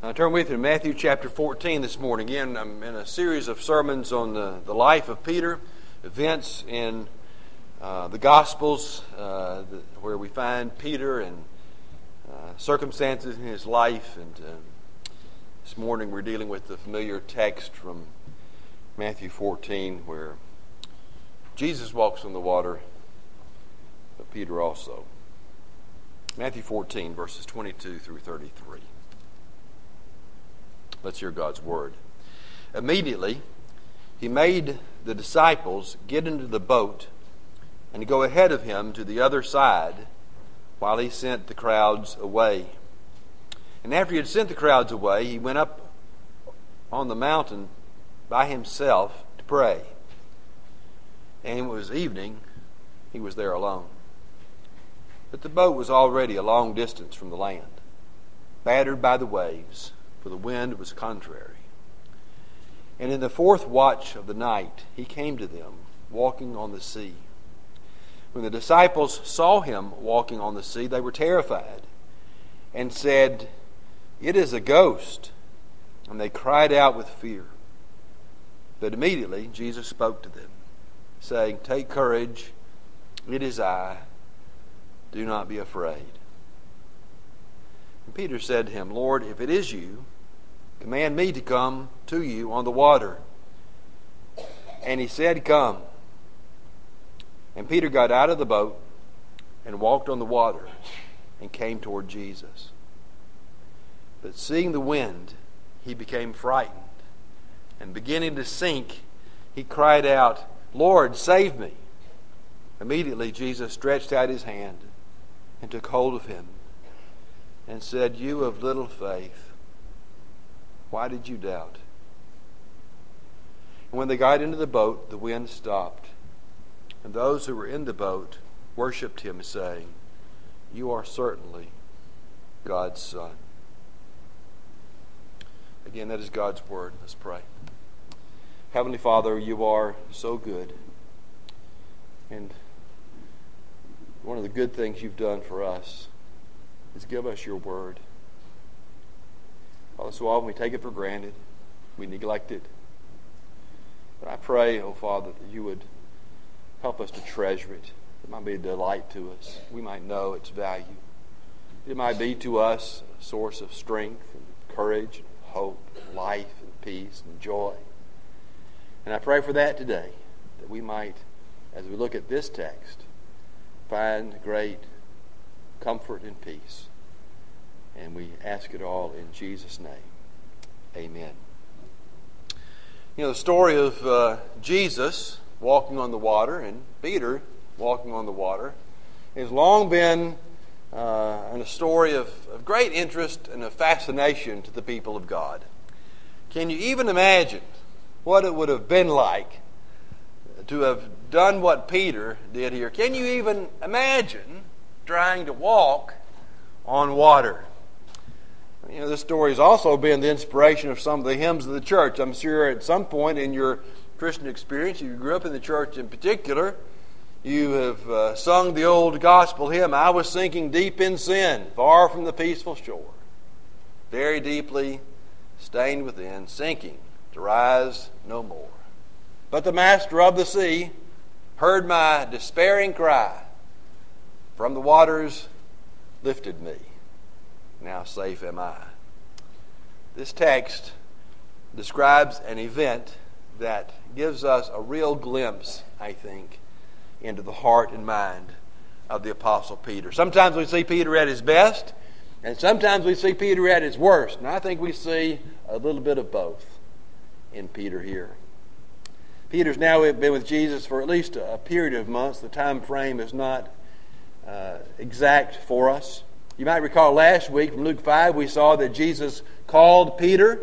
Uh, turn with me to Matthew chapter 14 this morning. Again, I'm in a series of sermons on the, the life of Peter, events in uh, the Gospels uh, the, where we find Peter and uh, circumstances in his life. And uh, this morning we're dealing with the familiar text from Matthew 14 where Jesus walks on the water, but Peter also. Matthew 14, verses 22 through 33. Let's hear God's word. Immediately, he made the disciples get into the boat and go ahead of him to the other side while he sent the crowds away. And after he had sent the crowds away, he went up on the mountain by himself to pray. And it was evening, he was there alone. But the boat was already a long distance from the land, battered by the waves for the wind was contrary. And in the fourth watch of the night, he came to them, walking on the sea. When the disciples saw him walking on the sea, they were terrified and said, It is a ghost. And they cried out with fear. But immediately Jesus spoke to them, saying, Take courage, it is I. Do not be afraid. And Peter said to him, Lord, if it is you, command me to come to you on the water. And he said, Come. And Peter got out of the boat and walked on the water and came toward Jesus. But seeing the wind, he became frightened. And beginning to sink, he cried out, Lord, save me. Immediately Jesus stretched out his hand and took hold of him and said, You of little faith, why did you doubt? And when they got into the boat, the wind stopped. And those who were in the boat worshipped him, saying, You are certainly God's Son. Again, that is God's word. Let's pray. Heavenly Father, you are so good. And one of the good things you've done for us is give us your word. Father, so often we take it for granted, we neglect it. But I pray, oh Father, that you would help us to treasure it. It might be a delight to us. We might know its value. It might be to us a source of strength and courage and hope, and life and peace and joy. And I pray for that today, that we might, as we look at this text, find great comfort and peace. And we ask it all in Jesus' name. Amen. You know, the story of uh, Jesus walking on the water and Peter walking on the water has long been uh, a story of, of great interest and of fascination to the people of God. Can you even imagine what it would have been like to have done what Peter did here? Can you even imagine trying to walk on water? You know, this story has also been the inspiration of some of the hymns of the church. I'm sure at some point in your Christian experience, you grew up in the church in particular, you have uh, sung the old gospel hymn, I was sinking deep in sin, far from the peaceful shore, very deeply stained within, sinking to rise no more. But the master of the sea heard my despairing cry. From the waters lifted me now safe am I. This text describes an event that gives us a real glimpse, I think, into the heart and mind of the Apostle Peter. Sometimes we see Peter at his best, and sometimes we see Peter at his worst. And I think we see a little bit of both in Peter here. Peter's now been with Jesus for at least a period of months. The time frame is not uh, exact for us. You might recall last week from Luke 5, we saw that Jesus called Peter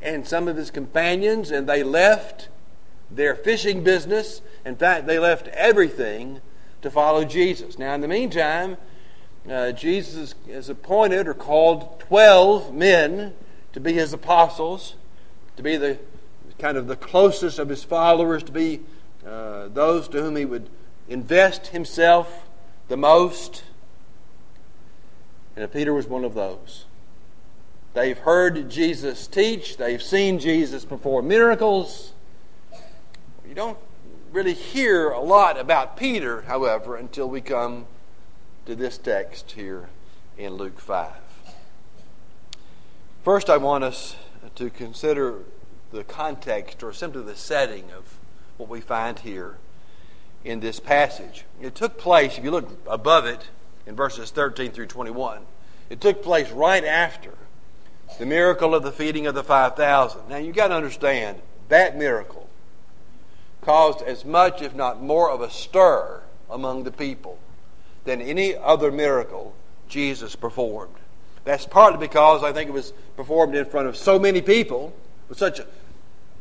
and some of his companions, and they left their fishing business. In fact, they left everything to follow Jesus. Now, in the meantime, uh, Jesus has appointed or called 12 men to be his apostles, to be the kind of the closest of his followers, to be uh, those to whom he would invest himself the most. And Peter was one of those. They've heard Jesus teach, they've seen Jesus perform miracles. You don't really hear a lot about Peter, however, until we come to this text here in Luke 5. First, I want us to consider the context or simply the setting of what we find here in this passage. It took place, if you look above it in verses 13 through 21, it took place right after the miracle of the feeding of the 5,000. Now, you've got to understand that miracle caused as much, if not more, of a stir among the people than any other miracle Jesus performed. That's partly because I think it was performed in front of so many people, with such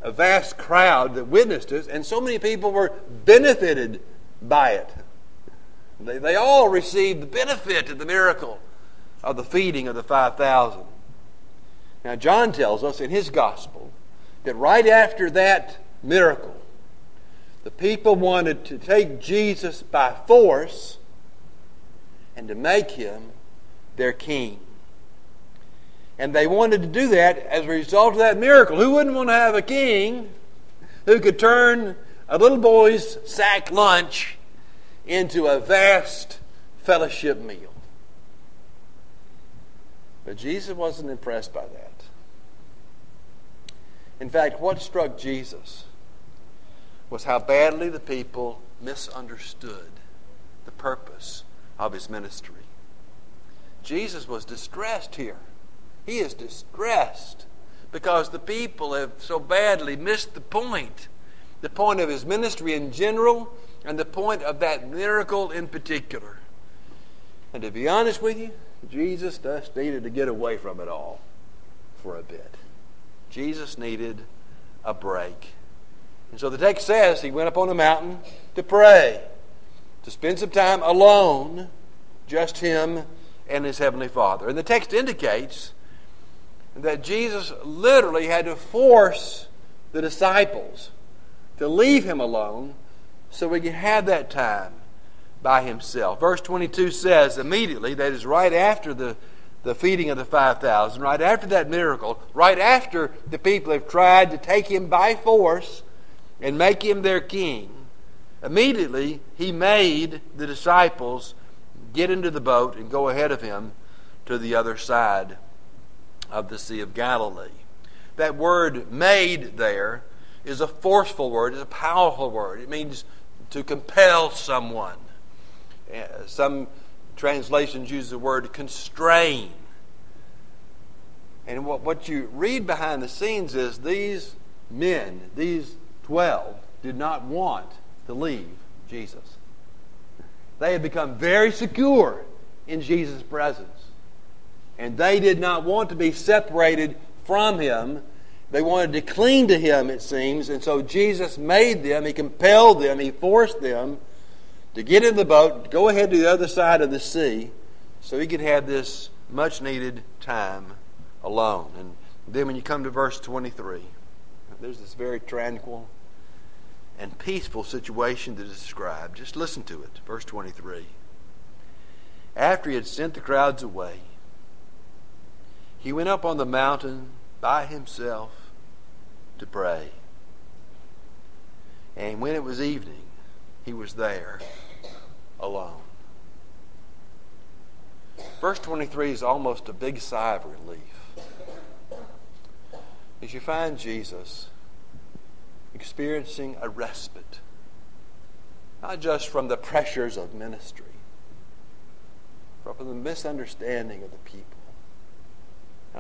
a, vast crowd that witnessed it, and so many people were benefited by it. They, they all received the benefit of the miracle of the feeding of the 5,000. Now, John tells us in his gospel that right after that miracle, the people wanted to take Jesus by force and to make him their king. And they wanted to do that as a result of that miracle. Who wouldn't want to have a king who could turn a little boy's sack lunch into a vast fellowship meal? But Jesus wasn't impressed by that. In fact, what struck Jesus was how badly the people misunderstood the purpose of his ministry. Jesus was distressed here. He is distressed because the people have so badly missed the point the point of his ministry in general and the point of that miracle in particular. And to be honest with you, Jesus just needed to get away from it all for a bit. Jesus needed a break. And so the text says he went up on a mountain to pray, to spend some time alone, just him and his heavenly Father. And the text indicates that Jesus literally had to force the disciples to leave him alone so he could have that time by himself. Verse 22 says immediately, that is right after the the feeding of the 5,000, right after that miracle, right after the people have tried to take him by force and make him their king, immediately he made the disciples get into the boat and go ahead of him to the other side of the Sea of Galilee. That word made there is a forceful word, it's a powerful word. It means to compel someone. Uh, some translations use the word constrain. And what, what you read behind the scenes is these men, these 12, did not want to leave Jesus. They had become very secure in Jesus' presence. And they did not want to be separated from him. They wanted to cling to him, it seems. And so Jesus made them, he compelled them, he forced them to get in the boat, go ahead to the other side of the sea, so he could have this much needed time alone. And then when you come to verse 23, there's this very tranquil and peaceful situation that is described. Just listen to it. Verse 23. After he had sent the crowds away, he went up on the mountain by himself to pray. And when it was evening, he was there alone. Verse 23 is almost a big sigh of relief. As you find Jesus experiencing a respite, not just from the pressures of ministry, but from the misunderstanding of the people.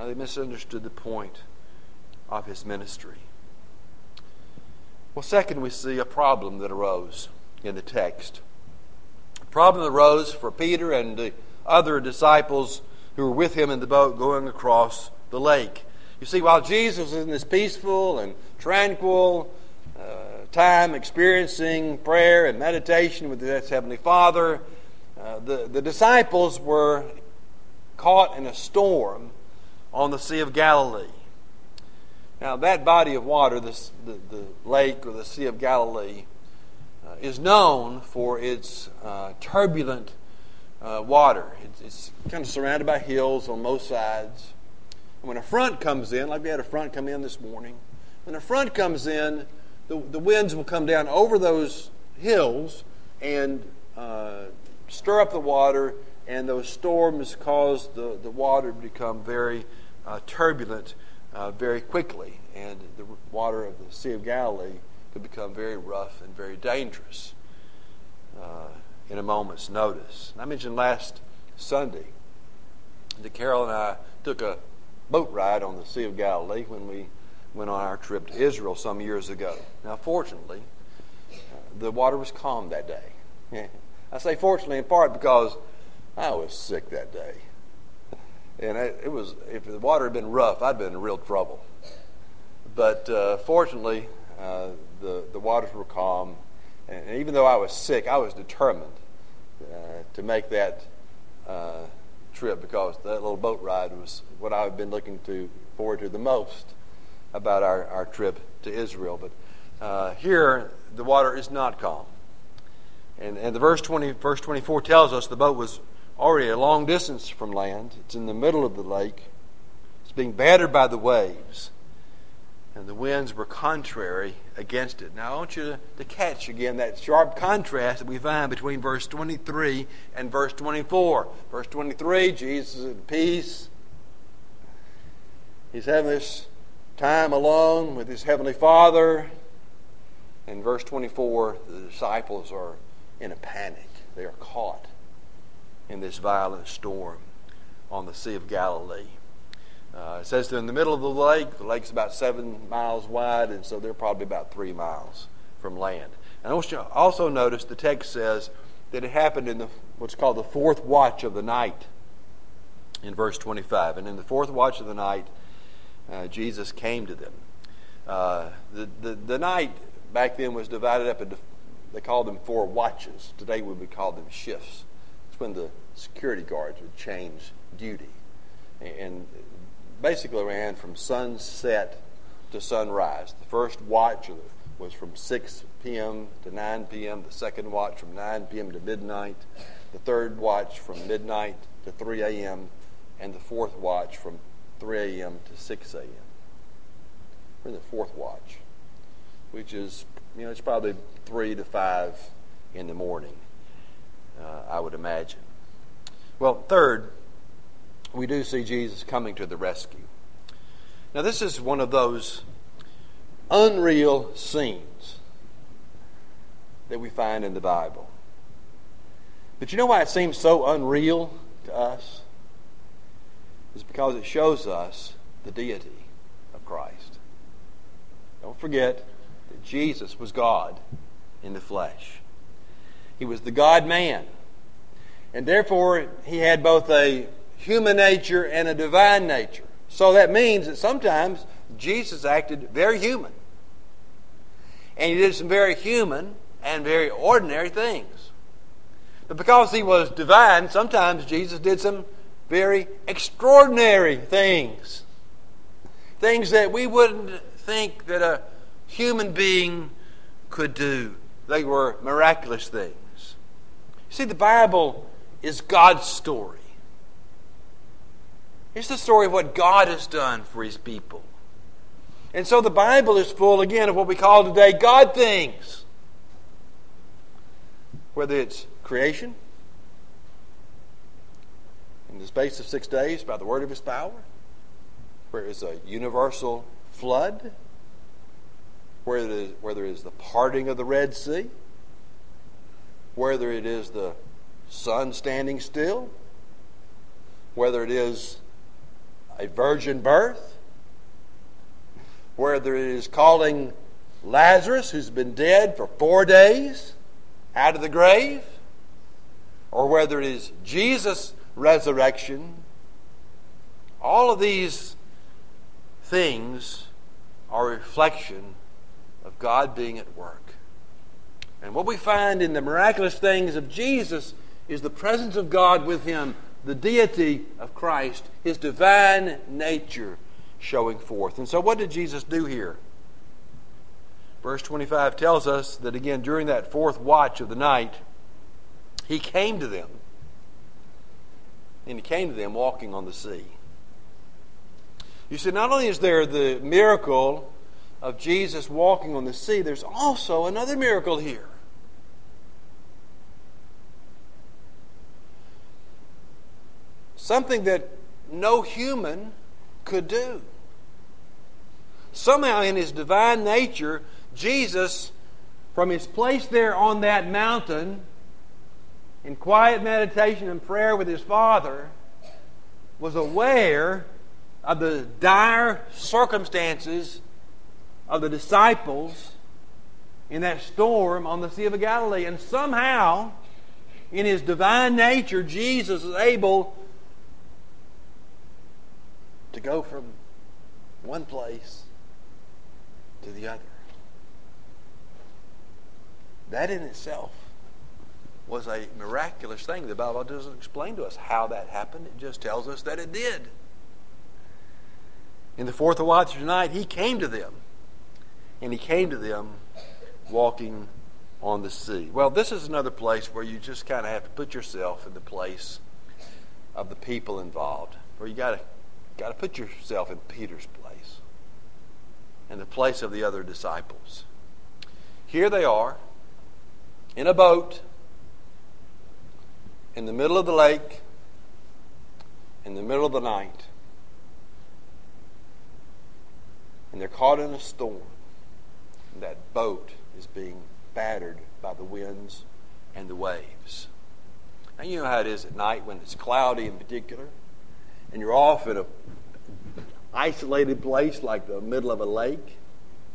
They misunderstood the point of his ministry. Well, second, we see a problem that arose in the text. A problem that arose for Peter and the other disciples who were with him in the boat going across the lake. You see, while Jesus was in this peaceful and tranquil uh, time experiencing prayer and meditation with his Heavenly Father, uh, the, the disciples were caught in a storm on the Sea of Galilee. Now, that body of water, this, the, the lake or the Sea of Galilee, uh, is known for its uh, turbulent uh, water. It's, it's, kind of surrounded by hills on most sides. And when a front comes in, like we had a front come in this morning, when a front comes in, the, the winds will come down over those hills and uh, stir up the water, and those storms cause the, the water to become very uh, turbulent uh, very quickly, and the water of the Sea of Galilee could become very rough and very dangerous uh, in a moment's notice. And I mentioned last Sunday that Carol and I took a boat ride on the Sea of Galilee when we went on our trip to Israel some years ago. Now, fortunately, the water was calm that day. I say fortunately in part because I was sick that day. And it, was, if the water had been rough, I'd been in real trouble. But uh, fortunately, uh, the, the waters were calm. And even though I was sick, I was determined uh, to make that uh, trip because that little boat ride was what I've been looking to forward to the most about our, our trip to Israel. But uh, here, the water is not calm. And, and the verse 20, verse 24 tells us the boat was already a long distance from land. It's in the middle of the lake. It's being battered by the waves. And the winds were contrary against it. Now, I want you to, to catch again that sharp contrast that we find between verse 23 and verse 24. Verse 23, Jesus is at peace. He's having this time alone with his heavenly Father. In verse 24, the disciples are in a panic. They are caught in this violent storm on the Sea of Galilee. Uh, it says they're in the middle of the lake. The lake's about seven miles wide, and so they're probably about three miles from land. And I want you to also notice the text says that it happened in the, what's called the fourth watch of the night in verse 25. And in the fourth watch of the night, uh, Jesus came to them. Uh, the, the, the night back then was divided up into, they called them four watches. Today we would call them shifts. It's when the security guards would change duty. And basically ran from sunset to sunrise. The first watch was from 6 p.m. to 9 p.m., the second watch from 9 p.m. to midnight, the third watch from midnight to 3 a.m., and the fourth watch from 3 a.m. to 6 a.m. We're in the fourth watch, which is, you know, it's probably 3 to 5 in the morning, uh, I would imagine. Well, third, we do see Jesus coming to the rescue. Now, this is one of those unreal scenes that we find in the Bible. But you know why it seems so unreal to us? It's because it shows us the deity of Christ. Don't forget that Jesus was God in the flesh. He was the God man. And therefore, he had both a human nature and a divine nature. So that means that sometimes Jesus acted very human. And he did some very human and very ordinary things. But because he was divine, sometimes Jesus did some very extraordinary things. Things that we wouldn't think that a human being could do. They were miraculous things. See, the Bible is God's story. It's the story of what God has done for his people. And so the Bible is full, again, of what we call today God things. Whether it's creation, in the space of six days by the word of his power, where it's a universal flood, where it is, whether it is the parting of the Red Sea, whether it is the sun standing still, whether it is a virgin birth, whether it is calling Lazarus, who's been dead for four days, out of the grave, or whether it is Jesus' resurrection, all of these things are a reflection of God being at work. And what we find in the miraculous things of Jesus is the presence of God with him the deity of Christ, his divine nature showing forth. And so, what did Jesus do here? Verse 25 tells us that again, during that fourth watch of the night, he came to them. And he came to them walking on the sea. You see, not only is there the miracle of Jesus walking on the sea, there's also another miracle here. Something that no human could do. Somehow, in his divine nature, Jesus, from his place there on that mountain, in quiet meditation and prayer with his Father, was aware of the dire circumstances of the disciples in that storm on the Sea of Galilee. And somehow, in his divine nature, Jesus is able to go from one place to the other. That in itself was a miraculous thing. The Bible doesn't explain to us how that happened, it just tells us that it did. In the fourth of watch night, he came to them. And he came to them walking on the sea. Well, this is another place where you just kind of have to put yourself in the place of the people involved, where you got to got to put yourself in Peter's place and the place of the other disciples. Here they are in a boat in the middle of the lake in the middle of the night. And they're caught in a storm. And that boat is being battered by the winds and the waves. Now, you know how it is at night when it's cloudy in particular, and you're off in a isolated place like the middle of a lake.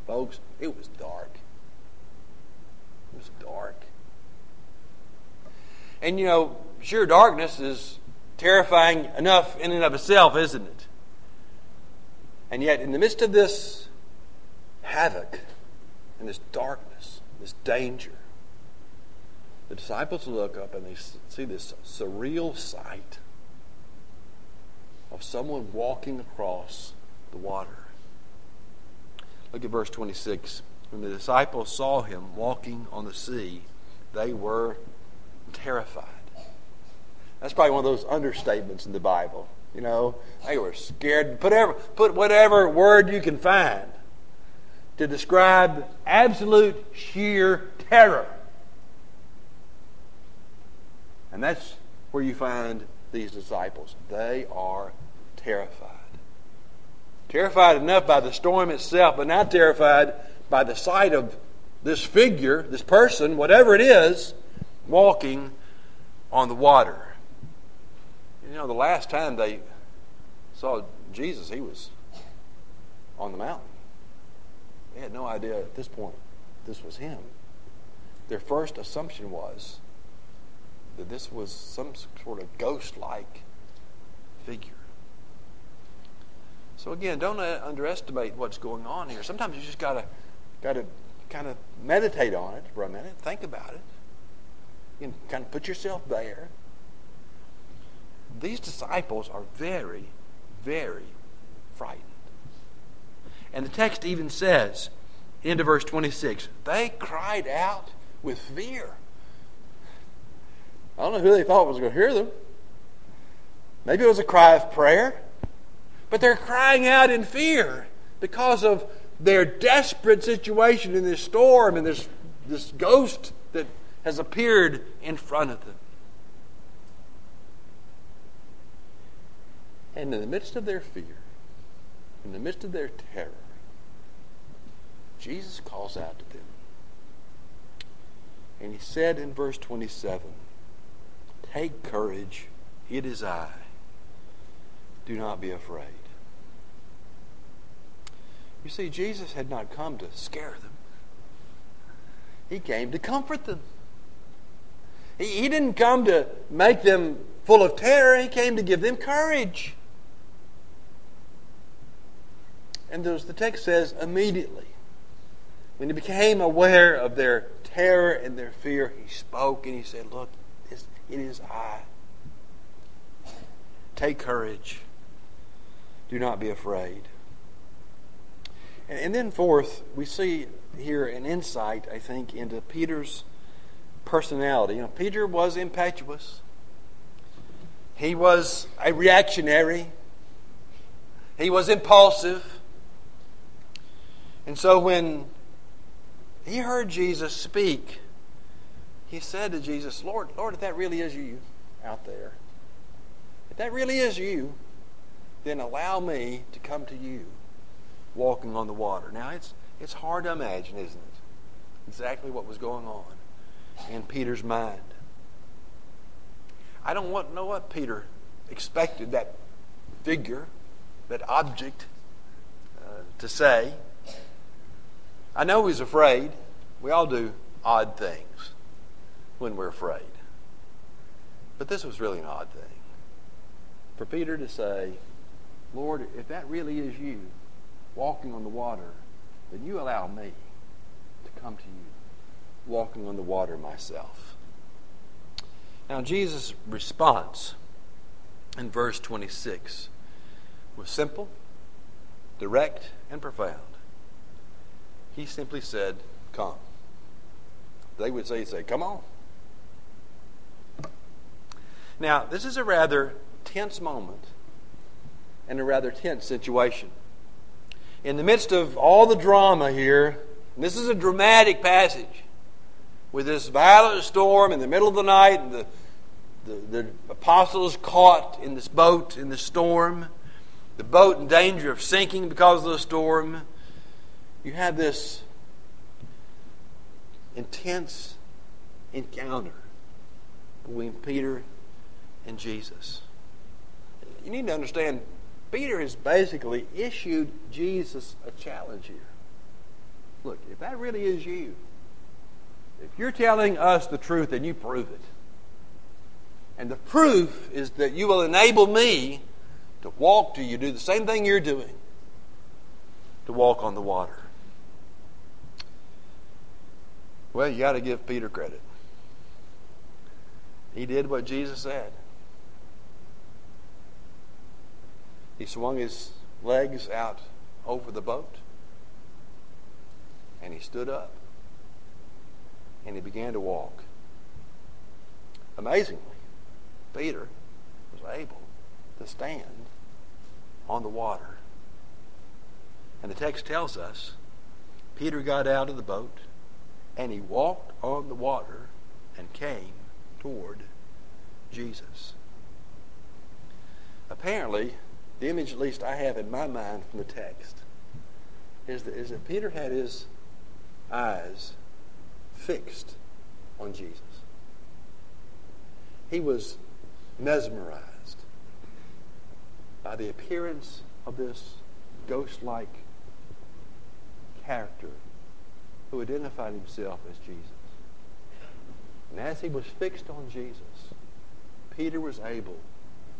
Folks, it was dark. It was dark. And you know, sheer darkness is terrifying enough in and of itself, isn't it? And yet, in the midst of this havoc and this darkness, this danger, the disciples look up and they see this surreal sight of someone walking across the water. Look at verse 26. When the disciples saw him walking on the sea, they were terrified. That's probably one of those understatements in the Bible. You know, they were scared. Put, ever, put whatever word you can find to describe absolute sheer terror. And that's where you find these disciples. They are terrified. Terrified enough by the storm itself, but not terrified by the sight of this figure, this person, whatever it is, walking on the water. You know, the last time they saw Jesus, he was on the mountain. They had no idea at this point this was him. Their first assumption was that this was some sort of ghost like figure. So again, don't uh, underestimate what's going on here. Sometimes you just gotta gotta kind of meditate on it for a minute, think about it. Can kind of put yourself there. These disciples are very, very frightened. And the text even says, into verse 26, they cried out with fear. I don't know who they thought was going to hear them. Maybe it was a cry of prayer. But they're crying out in fear because of their desperate situation in this storm and this, this ghost that has appeared in front of them. And in the midst of their fear, in the midst of their terror, Jesus calls out to them. And he said in verse 27 Take courage, it is I. Do not be afraid. You see, Jesus had not come to scare them, He came to comfort them. He, he didn't come to make them full of terror, He came to give them courage. And the text says, immediately, when he became aware of their terror and their fear, he spoke and he said, Look, it is I. Take courage. Do not be afraid. And then, fourth, we see here an insight, I think, into Peter's personality. You know, Peter was impetuous, he was a reactionary, He was impulsive. And so when he heard Jesus speak, he said to Jesus, Lord, Lord, if that really is you out there, if that really is you, then allow me to come to you walking on the water. Now, it's, it's hard to imagine, isn't it? Exactly what was going on in Peter's mind. I don't want, know what Peter expected that figure that object uh, to say. I know he's afraid. We all do odd things when we're afraid. But this was really an odd thing. For Peter to say, Lord, if that really is you walking on the water, then you allow me to come to you walking on the water myself. Now, Jesus' response in verse 26 was simple, direct, and profound. He simply said, Come. They would say, say, Come on. Now, this is a rather tense moment and a rather tense situation. In the midst of all the drama here, this is a dramatic passage with this violent storm in the middle of the night, and the, the, the apostles caught in this boat in the storm the boat in danger of sinking because of the storm. You have this intense encounter between Peter and Jesus. You need to understand, Peter has basically issued Jesus a challenge here. Look, if that really is you, if you're telling us the truth, then you prove it. And the proof is that you will enable me to walk to you, do the same thing you're doing, to walk on the water. Well, you got to give Peter credit. He did what Jesus said. He swung his legs out over the boat and he stood up and he began to walk. Amazingly, Peter was able to stand on the water. And the text tells us Peter got out of the boat and he walked on the water and came toward Jesus. Apparently, the image at least I have in my mind from the text is that, is that Peter had his eyes fixed on Jesus. He was mesmerized by the appearance of this ghost like character who identified himself as Jesus. And as he was fixed on Jesus, Peter was able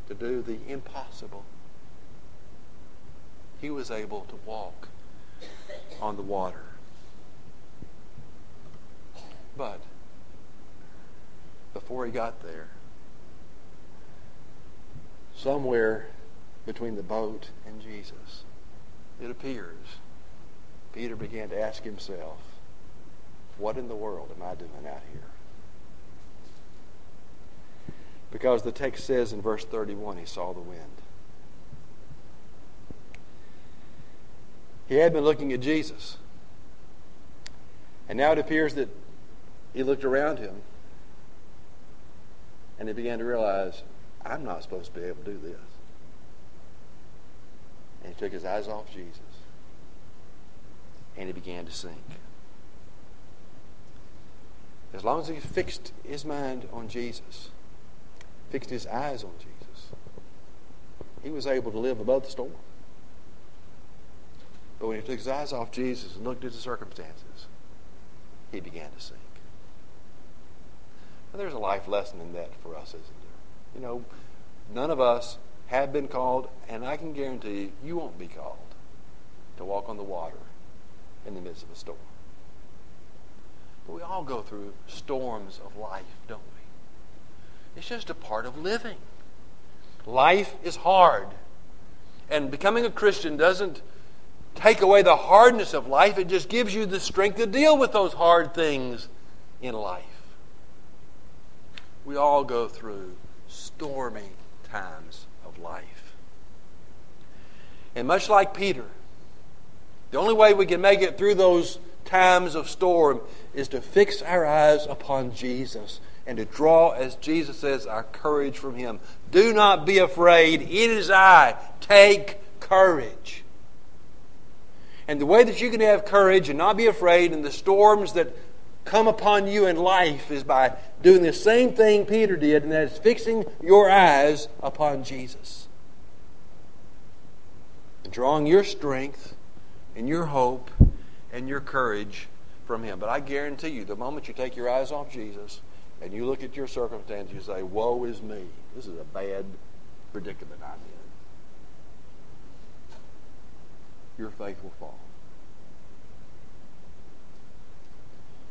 to do the impossible. He was able to walk on the water. But before he got there, somewhere between the boat and Jesus. It appears Peter began to ask himself, What in the world am I doing out here? Because the text says in verse 31 he saw the wind. He had been looking at Jesus. And now it appears that he looked around him and he began to realize, I'm not supposed to be able to do this. And he took his eyes off Jesus. And he began to sink. As long as he fixed his mind on Jesus, fixed his eyes on Jesus, he was able to live above the storm. But when he took his eyes off Jesus and looked at the circumstances, he began to sink. Well, there's a life lesson in that for us, isn't there? You know, none of us have been called, and I can guarantee you, you won't be called to walk on the water in the midst of a storm. But we all go through storms of life, don't we? It's just a part of living. Life is hard. And becoming a Christian doesn't take away the hardness of life, it just gives you the strength to deal with those hard things in life. We all go through stormy times of life. And much like Peter, the only way we can make it through those times of storm is to fix our eyes upon Jesus and to draw, as Jesus says, our courage from Him. Do not be afraid. It is I. Take courage. And the way that you can have courage and not be afraid in the storms that come upon you in life is by doing the same thing Peter did, and that is fixing your eyes upon Jesus. And drawing your strength and your hope and your courage from Him. But I guarantee you, the moment you take your eyes off Jesus and you look at your circumstance, you say, Woe is me. This is a bad predicament I'm in. Your faith will fall.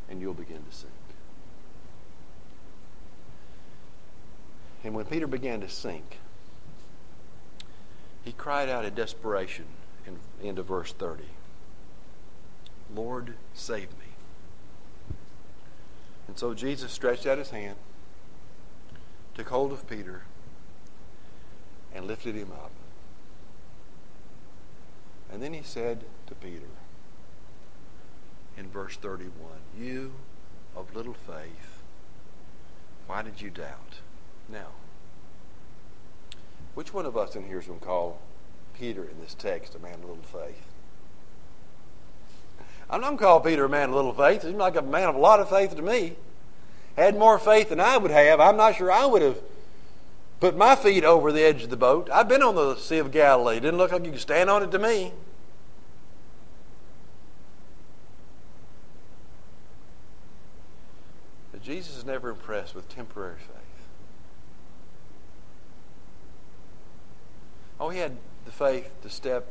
And you'll begin to sink. And when Peter began to sink, he cried out in desperation in, into verse 30 Lord, save me. And so Jesus stretched out his hand, took hold of Peter, and lifted him up. And then he said to Peter in verse 31, You of little faith, why did you doubt? Now, which one of us in here is going to call Peter in this text a man of little faith? I'm not going to call Peter a man of little faith. He's like a man of a lot of faith to me. Had more faith than I would have. I'm not sure I would have put my feet over the edge of the boat. I've been on the Sea of Galilee. Didn't look like you could stand on it to me. But Jesus is never impressed with temporary faith. Oh, he had the faith to step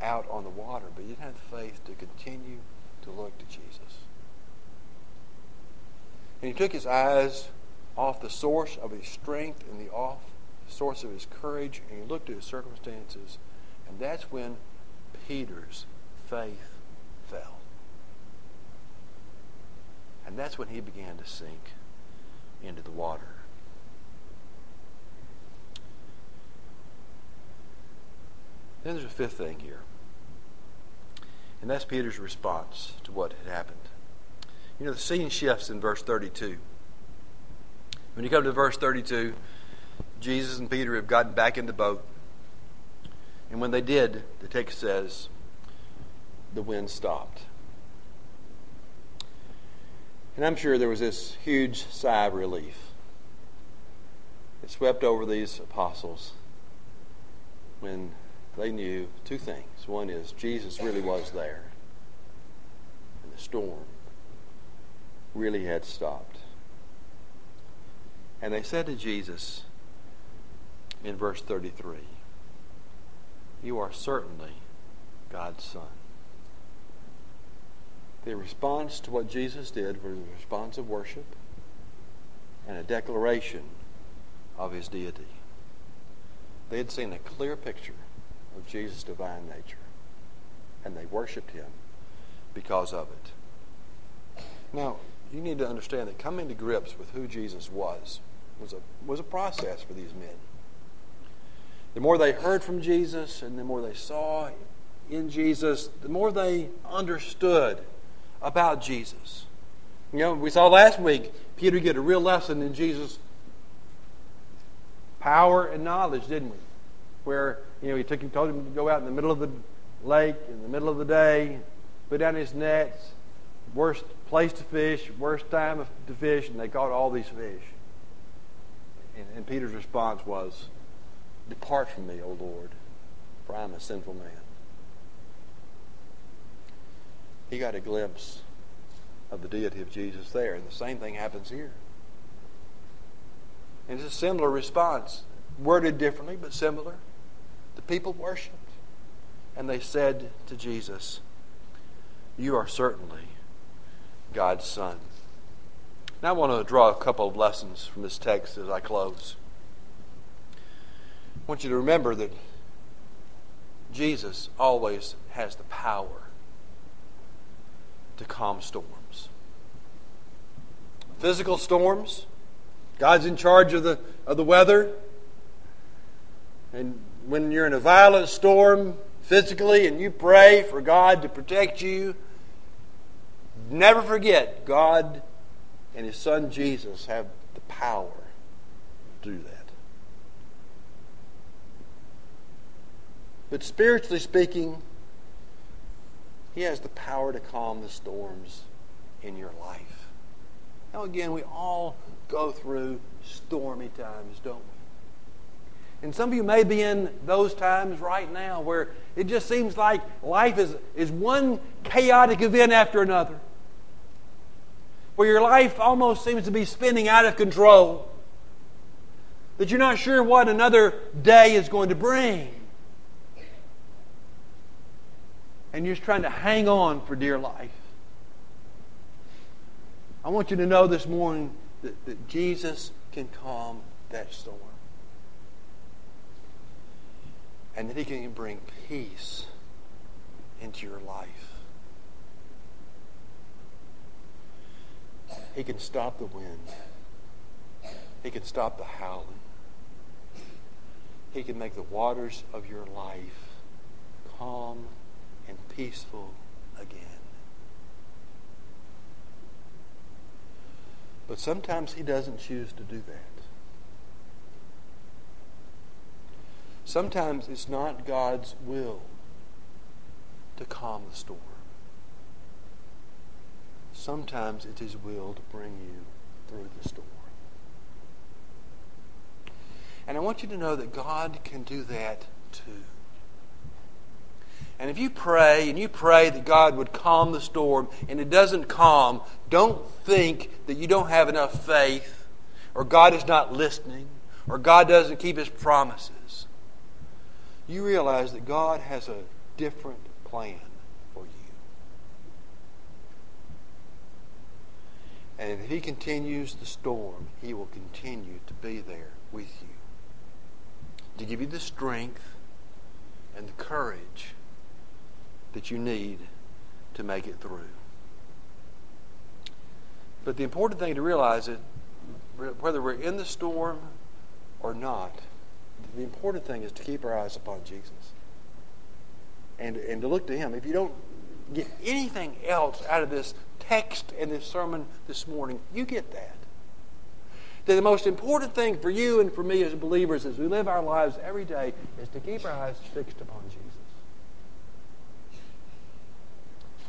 out on the water, but he didn't have the faith to continue to look to Jesus. And he took his eyes off the source of his strength and the off source of his courage, and he looked at his circumstances, and that's when Peter's faith fell. And that's when he began to sink into the water. Then there's a fifth thing here. And that's Peter's response to what had happened. You know, the scene shifts in verse 32. When you come to verse 32, Jesus and Peter have gotten back in the boat. And when they did, the text says, the wind stopped. And I'm sure there was this huge sigh of relief. It swept over these apostles when they knew two things. One is Jesus really was there, and the storm really had stopped. And they said to Jesus in verse 33, You are certainly God's Son. The response to what Jesus did was a response of worship and a declaration of his deity. They had seen a clear picture of Jesus' divine nature. And they worshiped him because of it. Now, you need to understand that coming to grips with who Jesus was was a, was a process for these men. The more they heard from Jesus and the more they saw in Jesus, the more they understood about Jesus. You know, we saw last week Peter get a real lesson in Jesus' power and knowledge, didn't we? Where you know, he took him, told him to go out in the middle of the lake in the middle of the day, put down his nets, worst place to fish, worst time to fish, and they caught all these fish. And, and Peter's response was, Depart from me, O Lord, for I am a sinful man. He got a glimpse of the deity of Jesus there, and the same thing happens here. And it's a similar response, worded differently, but similar. The people worshiped. And they said to Jesus, You are certainly God's Son. Now I want to draw a couple of lessons from this text as I close. I want you to remember that Jesus always has the power to calm storms. Physical storms, God's in charge of the, of the weather. And when you're in a violent storm, physically and you pray for God to protect you, never forget God and His Son Jesus have the power to do that. But spiritually speaking, He has the power to calm the storms in your life. Now, again, we all go through stormy times, don't we? And some of you may be in those times right now where it just seems like life is, is one chaotic event after another. Where your life almost seems to be spinning out of control. That you're not sure what another day is going to bring. And you're just trying to hang on for dear life. I want you to know this morning that, that Jesus can calm that storm. And that He can bring peace into your life. He can stop the wind. He can stop the howling. He can make the waters of your life calm and peaceful again. But sometimes He doesn't choose to do that. Sometimes it's not God's will to calm the storm. Sometimes it's His will to bring you through the storm. And I want you to know that God can do that too. And if you pray and you pray that God would calm the storm and it doesn't calm, don't think that you don't have enough faith or God is not listening or God doesn't keep his promises. You realize that God has a different plan for you. And if he continues the storm, he will continue to be there with you to give you the strength and the courage that you need to make it through. But the important thing to realize is whether we're in the storm or not, the important thing is to keep our eyes upon Jesus and, and to look to Him. If you don't get anything else out of this text and this sermon this morning, you get that. That the most important thing for you and for me as believers as we live our lives every day is to keep our eyes fixed upon Jesus.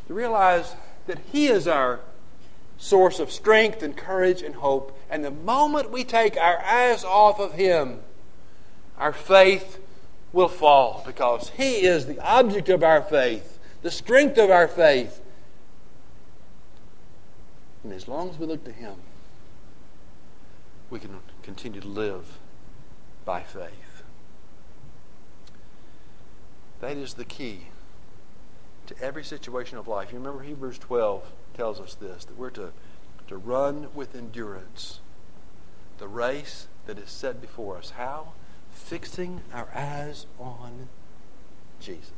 To realize that He is our source of strength and courage and hope. And the moment we take our eyes off of Him, our faith will fall because He is the object of our faith, the strength of our faith. And as long as we look to Him, we can continue to live by faith. That is the key to every situation of life. You remember Hebrews 12 tells us this that we're to, to run with endurance the race that is set before us. How? Fixing our eyes on Jesus.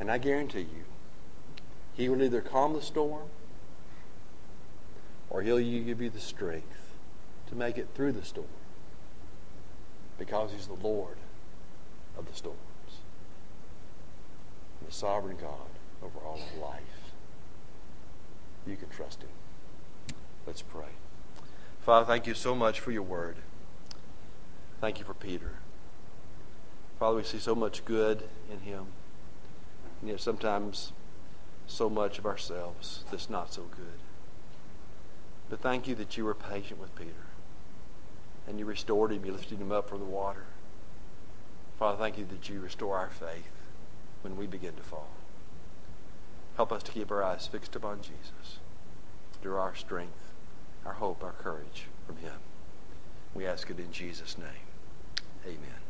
And I guarantee you, He will either calm the storm or He'll give you the strength to make it through the storm because He's the Lord of the storm the sovereign God over all of life. You can trust Him. Let's pray. Father, thank you so much for your word. Thank you for Peter. Father, we see so much good in him, and yet sometimes so much of ourselves that's not so good. But thank you that you were patient with Peter, and you restored him, you lifted him up from the water. Father, thank you that you restore our faith when we begin to fall. Help us to keep our eyes fixed upon Jesus, draw our strength, our hope, our courage from Him. We ask it in Jesus' name. Amen.